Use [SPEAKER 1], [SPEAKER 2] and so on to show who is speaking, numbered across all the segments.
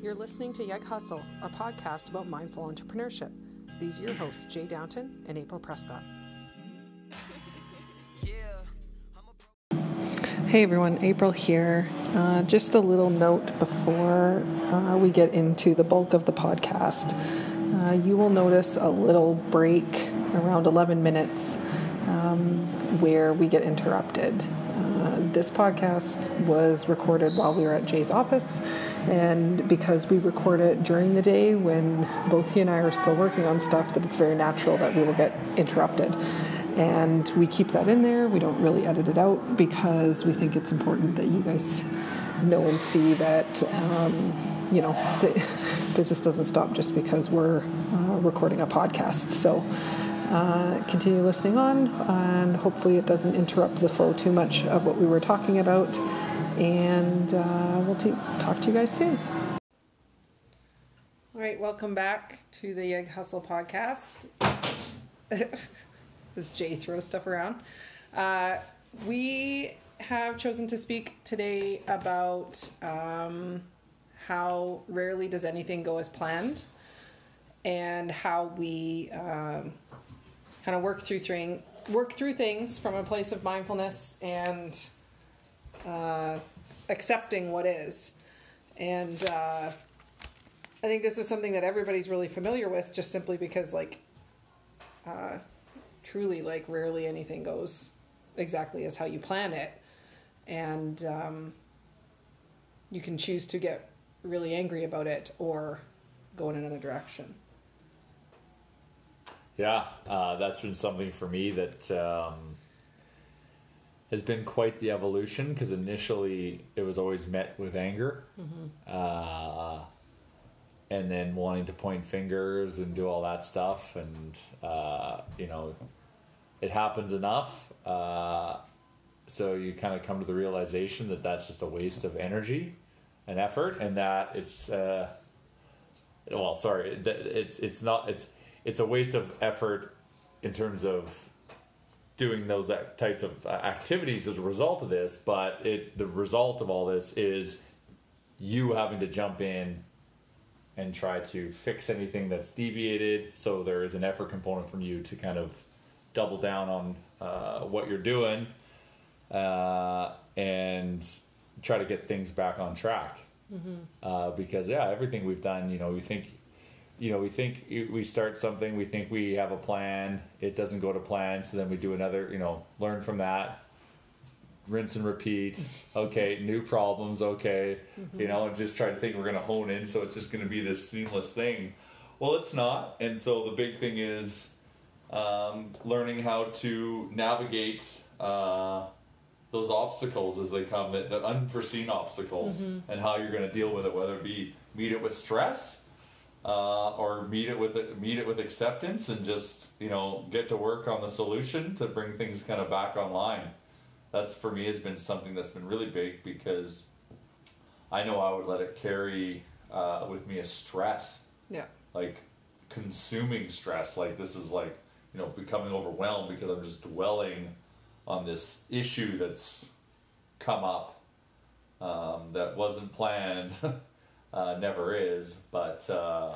[SPEAKER 1] You're listening to Yeg Hustle, a podcast about mindful entrepreneurship. These are your hosts, Jay Downton and April Prescott. Hey everyone, April here. Uh, just a little note before uh, we get into the bulk of the podcast. Uh, you will notice a little break around 11 minutes um, where we get interrupted. This podcast was recorded while we were at Jay's office, and because we record it during the day when both he and I are still working on stuff, that it's very natural that we will get interrupted. And we keep that in there. We don't really edit it out because we think it's important that you guys know and see that um, you know the business doesn't stop just because we're uh, recording a podcast. So uh, continue listening on, and hopefully it doesn't interrupt the flow too much of what we were talking about. And uh, we'll t- talk to you guys soon. All right, welcome back to the Yeg Hustle podcast. this Jay throws stuff around. Uh, we have chosen to speak today about um, how rarely does anything go as planned and how we um, kind of work through thing, work through things from a place of mindfulness and uh, accepting what is. And uh, I think this is something that everybody's really familiar with, just simply because, like, uh, truly, like, rarely anything goes exactly as how you plan it, and um, you can choose to get really angry about it or go in another direction.
[SPEAKER 2] Yeah, uh, that's been something for me that um, has been quite the evolution because initially it was always met with anger. Mm-hmm. Uh, and then wanting to point fingers and do all that stuff. And, uh, you know, it happens enough. Uh, so you kind of come to the realization that that's just a waste of energy and effort and that it's, uh, well, sorry, it's, it's not, it's, it's a waste of effort in terms of doing those types of uh, activities as a result of this but it the result of all this is you having to jump in and try to fix anything that's deviated so there is an effort component from you to kind of double down on uh, what you're doing uh, and try to get things back on track mm-hmm. uh, because yeah everything we've done you know we think you know, we think we start something, we think we have a plan, it doesn't go to plan, so then we do another, you know, learn from that, rinse and repeat. Okay, new problems, okay, mm-hmm. you know, and just try to think we're going to hone in so it's just going to be this seamless thing. Well, it's not, and so the big thing is um, learning how to navigate uh, those obstacles as they come, the, the unforeseen obstacles, mm-hmm. and how you're going to deal with it, whether it be meet it with stress uh, or meet it with meet it with acceptance and just you know get to work on the solution to bring things kind of back online. That's for me has been something that's been really big because I know I would let it carry uh, with me as stress.
[SPEAKER 1] Yeah.
[SPEAKER 2] Like consuming stress. Like this is like you know becoming overwhelmed because I'm just dwelling on this issue that's come up um, that wasn't planned. uh, never is. But uh,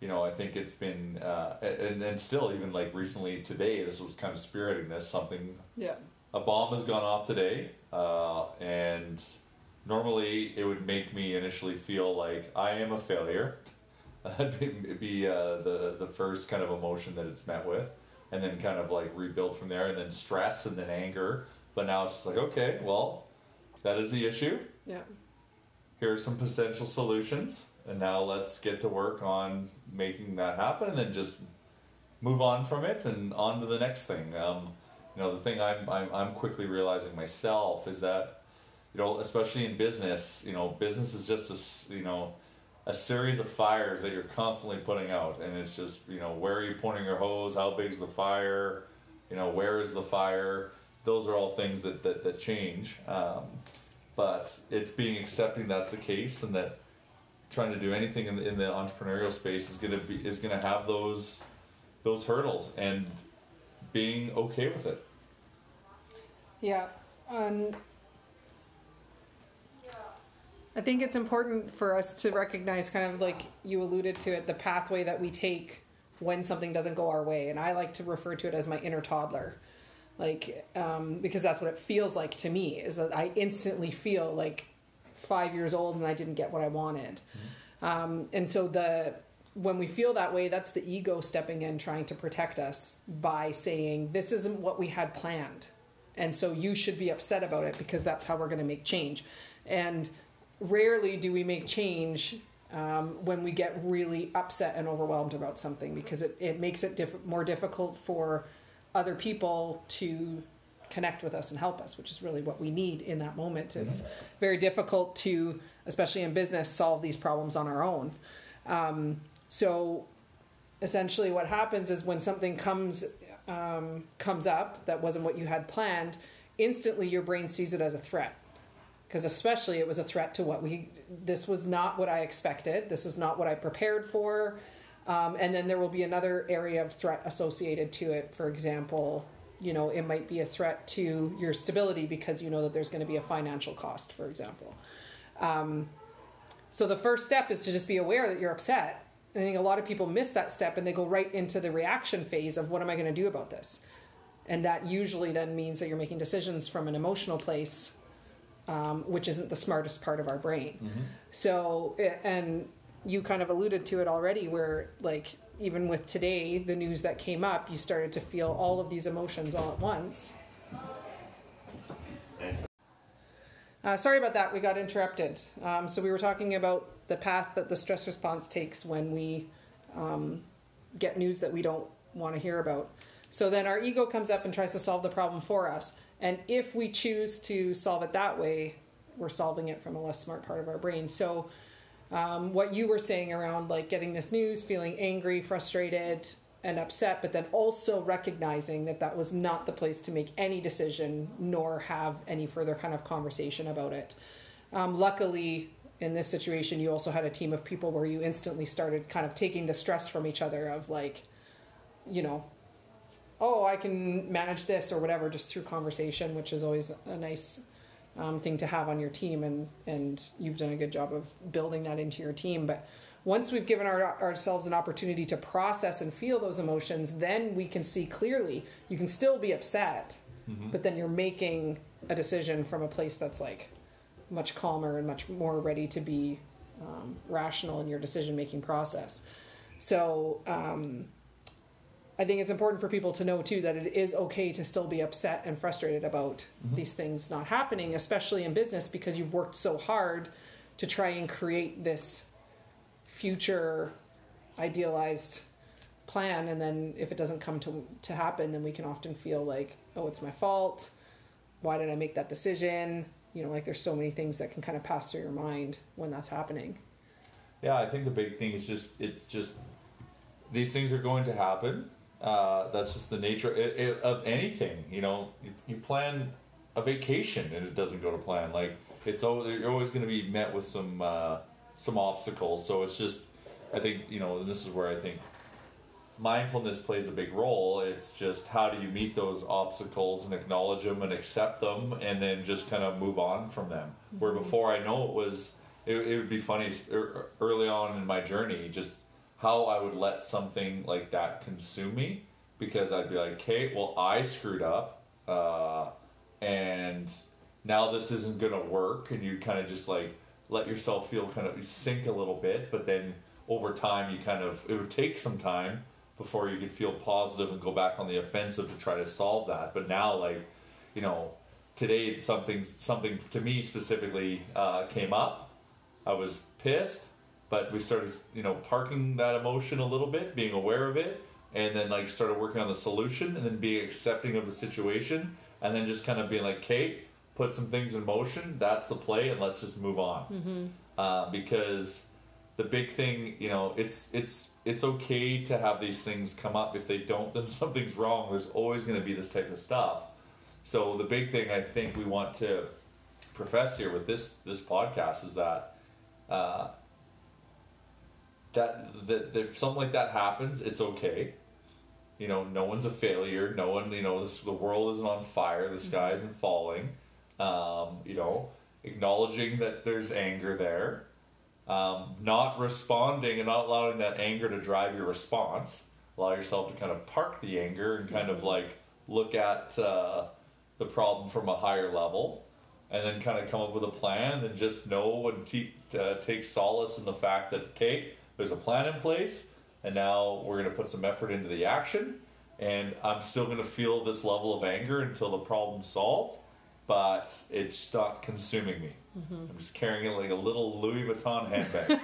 [SPEAKER 2] you know, I think it's been uh, and and still even like recently today, this was kind of spiriting this something.
[SPEAKER 1] Yeah.
[SPEAKER 2] A bomb has gone off today, uh, and normally it would make me initially feel like I am a failure. That'd be, be uh, the the first kind of emotion that it's met with, and then kind of like rebuild from there, and then stress, and then anger. But now it's just like, okay, well, that is the issue.
[SPEAKER 1] Yeah
[SPEAKER 2] here are some potential solutions and now let's get to work on making that happen and then just move on from it and on to the next thing. Um, you know the thing I'm, I'm, I'm quickly realizing myself is that you know especially in business you know business is just a you know a series of fires that you're constantly putting out. And it's just you know where are you pointing your hose? How big's the fire? You know where is the fire? Those are all things that that, that change. Um, but it's being accepting that's the case and that trying to do anything in the, in the entrepreneurial space is going to be is to have those those hurdles and being okay with it
[SPEAKER 1] yeah and I think it's important for us to recognize, kind of like you alluded to it, the pathway that we take when something doesn't go our way. And I like to refer to it as my inner toddler. Like, um, because that's what it feels like to me, is that I instantly feel like five years old and I didn't get what I wanted. Mm-hmm. Um, and so the when we feel that way, that's the ego stepping in, trying to protect us by saying, This isn't what we had planned. And so you should be upset about it because that's how we're going to make change. And rarely do we make change um, when we get really upset and overwhelmed about something because it, it makes it diff- more difficult for other people to connect with us and help us, which is really what we need in that moment. It's mm-hmm. very difficult to, especially in business, solve these problems on our own. Um, so essentially, what happens is when something comes um, comes up that wasn't what you had planned, instantly your brain sees it as a threat. Because especially it was a threat to what we. This was not what I expected. This is not what I prepared for. Um, and then there will be another area of threat associated to it. For example, you know, it might be a threat to your stability because you know that there's going to be a financial cost, for example. Um, so the first step is to just be aware that you're upset. I think a lot of people miss that step and they go right into the reaction phase of what am I going to do about this? And that usually then means that you're making decisions from an emotional place, um, which isn't the smartest part of our brain. Mm-hmm. So, and you kind of alluded to it already, where like even with today, the news that came up, you started to feel all of these emotions all at once. Uh, sorry about that, we got interrupted. Um, so, we were talking about the path that the stress response takes when we um, get news that we don't want to hear about. So, then our ego comes up and tries to solve the problem for us. And if we choose to solve it that way, we're solving it from a less smart part of our brain. So, um, what you were saying around like getting this news, feeling angry, frustrated, and upset, but then also recognizing that that was not the place to make any decision nor have any further kind of conversation about it. Um, luckily, in this situation, you also had a team of people where you instantly started kind of taking the stress from each other of like, you know, oh, I can manage this or whatever just through conversation, which is always a nice um, thing to have on your team, and and you've done a good job of building that into your team. But once we've given our, ourselves an opportunity to process and feel those emotions, then we can see clearly. You can still be upset, mm-hmm. but then you're making a decision from a place that's like much calmer and much more ready to be um, rational in your decision making process. So um, I think it's important for people to know too that it is okay to still be upset and frustrated about mm-hmm. these things not happening, especially in business because you've worked so hard to try and create this future idealized plan and then if it doesn't come to to happen then we can often feel like oh it's my fault. Why did i make that decision? You know like there's so many things that can kind of pass through your mind when that's happening.
[SPEAKER 2] Yeah i think the big thing is just it's just these things are going to happen uh, that's just the nature it, it, of anything. You know, you, you, plan a vacation and it doesn't go to plan. Like it's always, you're always going to be met with some uh, some obstacles. So it's just, I think you know, and this is where I think mindfulness plays a big role. It's just how do you meet those obstacles and acknowledge them and accept them, and then just kind of move on from them. Mm-hmm. Where before I know it was, it, it would be funny early on in my journey, just how I would let something like that consume me because I'd be like, okay, well, I screwed up, uh, and now this isn't gonna work, and you kind of just like let yourself feel kind of sink a little bit, but then over time, you kind of it would take some time before you could feel positive and go back on the offensive to try to solve that. But now, like, you know, today something something to me specifically uh, came up. I was pissed but we started you know parking that emotion a little bit being aware of it and then like started working on the solution and then being accepting of the situation and then just kind of being like kate put some things in motion that's the play and let's just move on. Mm-hmm. uh, because the big thing you know it's it's it's okay to have these things come up. If they don't then something's wrong. There's always going to be this type of stuff. So the big thing i think we want to profess here with this this podcast is that uh, that that if something like that happens, it's okay. You know, no one's a failure. No one, you know, this the world isn't on fire. The sky mm-hmm. isn't falling. Um, you know, acknowledging that there's anger there, um, not responding and not allowing that anger to drive your response. Allow yourself to kind of park the anger and kind of like look at uh, the problem from a higher level, and then kind of come up with a plan and just know and te- uh, take solace in the fact that okay, there's a plan in place, and now we're going to put some effort into the action, and I'm still going to feel this level of anger until the problem's solved but it's not consuming me. Mm-hmm. I'm just carrying it like a little Louis Vuitton handbag.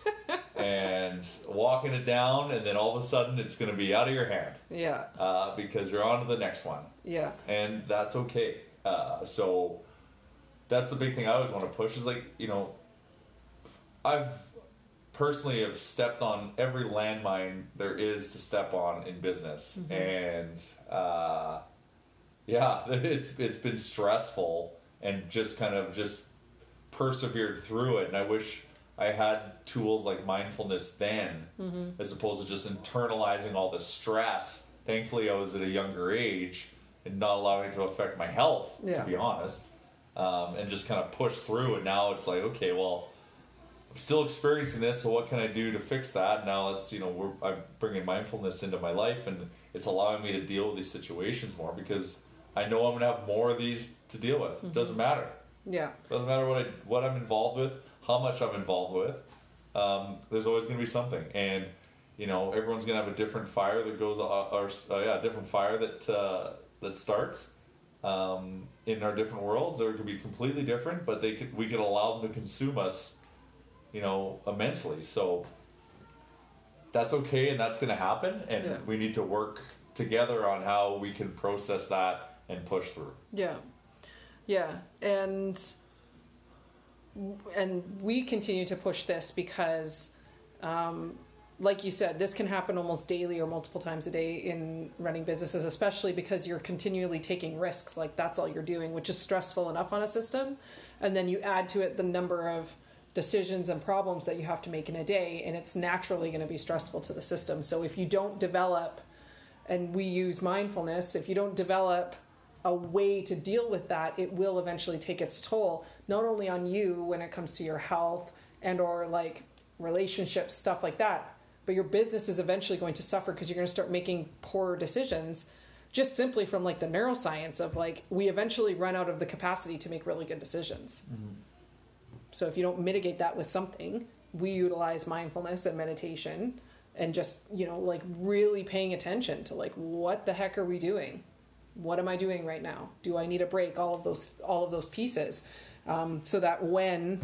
[SPEAKER 2] and walking it down, and then all of a sudden it's going to be out of your hand.
[SPEAKER 1] Yeah.
[SPEAKER 2] Uh, because you're on to the next one.
[SPEAKER 1] Yeah.
[SPEAKER 2] And that's okay. Uh, so that's the big thing I always want to push is like, you know, I've personally have stepped on every landmine there is to step on in business. Mm-hmm. And, uh, yeah, it's it's been stressful and just kind of just persevered through it. And I wish I had tools like mindfulness then, mm-hmm. as opposed to just internalizing all the stress. Thankfully, I was at a younger age and not allowing it to affect my health. Yeah. To be honest, um, and just kind of push through. And now it's like, okay, well. I'm still experiencing this, so what can I do to fix that? Now it's you know we're I'm bringing mindfulness into my life, and it's allowing me to deal with these situations more because I know I'm gonna have more of these to deal with. Mm-hmm. Doesn't matter.
[SPEAKER 1] Yeah.
[SPEAKER 2] Doesn't matter what I what I'm involved with, how much I'm involved with. Um, there's always gonna be something, and you know everyone's gonna have a different fire that goes, uh, or uh, yeah, a different fire that uh, that starts. Um, in our different worlds, they could be completely different, but they could we could allow them to consume us, you know, immensely. So that's okay, and that's going to happen, and yeah. we need to work together on how we can process that and push through.
[SPEAKER 1] Yeah. Yeah. And and we continue to push this because um, like you said, this can happen almost daily or multiple times a day in running businesses, especially because you're continually taking risks. Like that's all you're doing, which is stressful enough on a system. And then you add to it the number of decisions and problems that you have to make in a day, and it's naturally going to be stressful to the system. So if you don't develop, and we use mindfulness, if you don't develop a way to deal with that, it will eventually take its toll, not only on you when it comes to your health and or like relationships, stuff like that, but your business is eventually going to suffer because you're going to start making poor decisions just simply from like the neuroscience of like we eventually run out of the capacity to make really good decisions. Mm-hmm. So if you don't mitigate that with something, we utilize mindfulness and meditation and just, you know, like really paying attention to like what the heck are we doing? what am i doing right now? Do i need a break? All of those all of those pieces. Um, so that when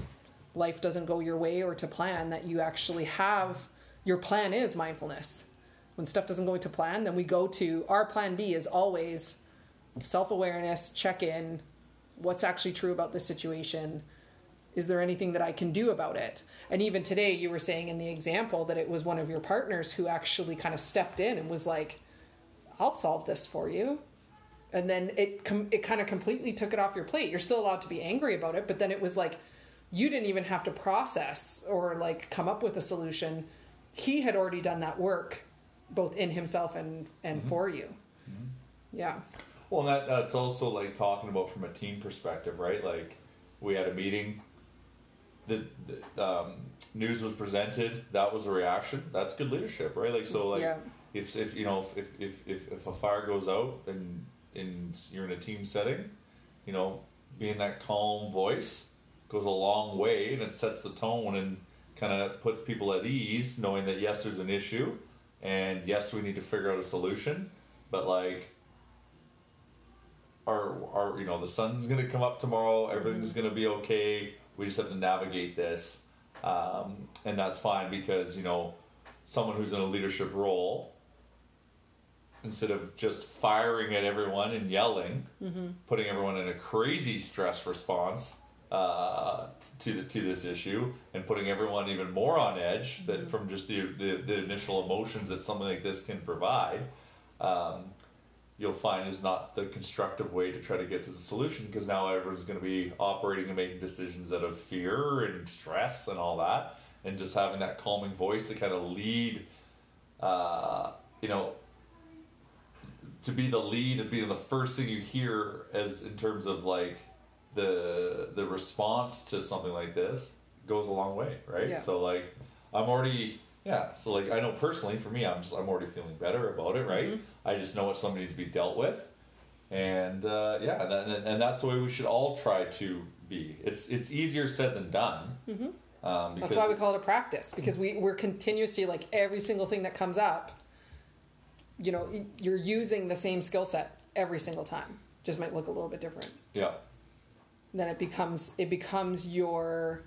[SPEAKER 1] life doesn't go your way or to plan that you actually have your plan is mindfulness. When stuff doesn't go to plan then we go to our plan b is always self-awareness check in what's actually true about this situation is there anything that i can do about it and even today you were saying in the example that it was one of your partners who actually kind of stepped in and was like i'll solve this for you and then it com- it kind of completely took it off your plate. You're still allowed to be angry about it, but then it was like you didn't even have to process or like come up with a solution. He had already done that work, both in himself and and mm-hmm. for you. Mm-hmm. Yeah.
[SPEAKER 2] Well, that that's also like talking about from a team perspective, right? Like we had a meeting. The, the um, news was presented. That was a reaction. That's good leadership, right? Like so, like yeah. if if you know if if if if a fire goes out and and you're in a team setting, you know, being that calm voice goes a long way and it sets the tone and kind of puts people at ease, knowing that yes, there's an issue, and yes, we need to figure out a solution, but like. Our, our, you know, the sun's gonna come up tomorrow. Everything's gonna be okay. We just have to navigate this, um, and that's fine because you know, someone who's in a leadership role instead of just firing at everyone and yelling, mm-hmm. putting everyone in a crazy stress response uh, to the, to this issue and putting everyone even more on edge mm-hmm. that from just the, the, the initial emotions that something like this can provide. Um, you'll find is not the constructive way to try to get to the solution because now everyone's going to be operating and making decisions out of fear and stress and all that and just having that calming voice to kind of lead uh, you know to be the lead and be the first thing you hear as in terms of like the the response to something like this goes a long way, right?
[SPEAKER 1] Yeah.
[SPEAKER 2] So like I'm already yeah, so like I know personally for me I'm just I'm already feeling better about it, right?
[SPEAKER 1] Mm-hmm.
[SPEAKER 2] I just know what something needs to be dealt with. And uh, yeah, that, and, and that's the way we should all try to be. It's it's easier said than done. Mm-hmm. Um, because
[SPEAKER 1] That's why we call it a practice because we, we're continuously like every single thing that comes up, you know, you're using the same skill set every single time. Just might look a little bit different.
[SPEAKER 2] yeah,
[SPEAKER 1] Then it becomes it becomes your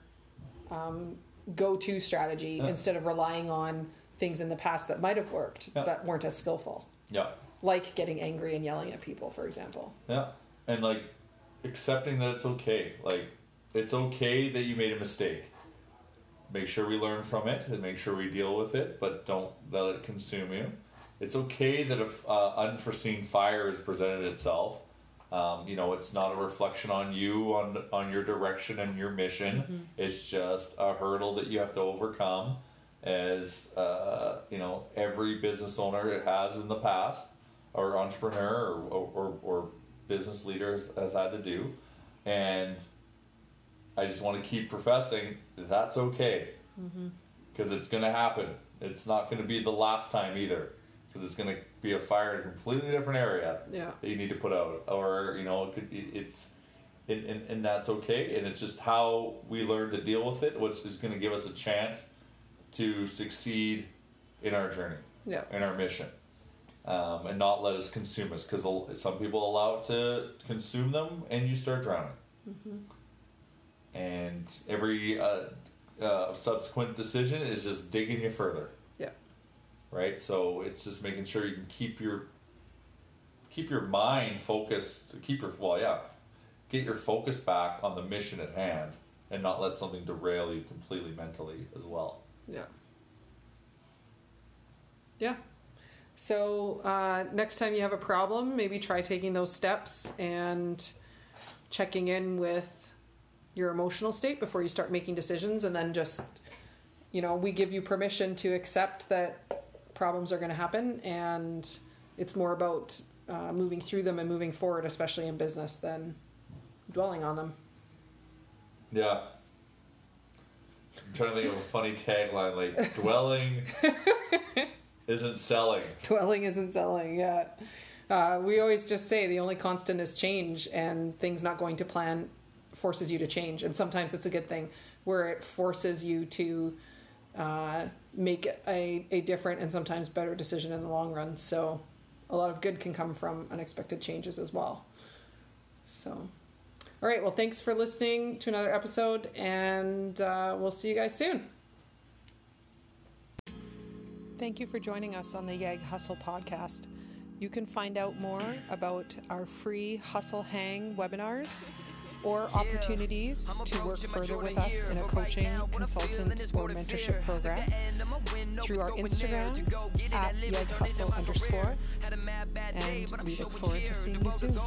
[SPEAKER 1] um, go-to strategy
[SPEAKER 2] Yeah.
[SPEAKER 1] instead of relying on things in the past that might have worked
[SPEAKER 2] Yeah.
[SPEAKER 1] but weren't as skillful,
[SPEAKER 2] yeah,
[SPEAKER 1] like getting angry and yelling at people, for example.
[SPEAKER 2] yeah, and like accepting that it's okay. Like it's okay that you made a mistake. Make sure we learn from it and make sure we deal with it, but don't let it consume you. It's okay that if uh, unforeseen fire has presented itself, um, you know, it's not a reflection on you, on on your direction and your mission. It's just a hurdle that you have to overcome, as uh, you know, every business owner it has in the past, or entrepreneur, or or, or business leader has, has had to do, and I just want to keep professing that's okay. Because it's going to happen. It's not going to be the last time either because it's going to be a fire in a completely different area
[SPEAKER 1] Yeah.
[SPEAKER 2] that you need to put out, or you know, it could, it, it's and, and, and that's okay. And it's just how we learn to deal with it, which is going to give us a chance to succeed in our journey,
[SPEAKER 1] Yeah.
[SPEAKER 2] in our mission, um, and not let us consume us. Because some people allow it to consume them, and you start drowning. And every uh, uh, subsequent decision is just digging you further. Right? So it's just making sure you can keep your keep your mind focused, keep your well, yeah, get your focus back on the mission at hand, and not let something derail you completely mentally as well.
[SPEAKER 1] Yeah. Yeah. So uh, next time you have a problem, maybe try taking those steps and checking in with your emotional state before you start making decisions, and then just, you know, we give you permission to accept that problems are going to happen, and it's more about uh, moving through them and moving forward, especially in business, than dwelling on them.
[SPEAKER 2] Yeah. I'm trying to think of a funny tagline like dwelling isn't selling.
[SPEAKER 1] Dwelling isn't selling yet. Uh, we always just say the only constant is change, and things not going to plan forces you to change. And sometimes it's a good thing where it forces you to uh, make a, a different and sometimes better decision in the long run. So a lot of good can come from unexpected changes as well. So, all right. Well, thanks for listening to another episode, and uh, we'll see you guys soon. Thank you for joining us on the Yeg Hustle podcast. You can find out more about our free Hustle Hang webinars or opportunities to work further with us in a coaching, consultant, or mentorship program through our Instagram at Yeg Hustle underscore. And we look forward to seeing you soon.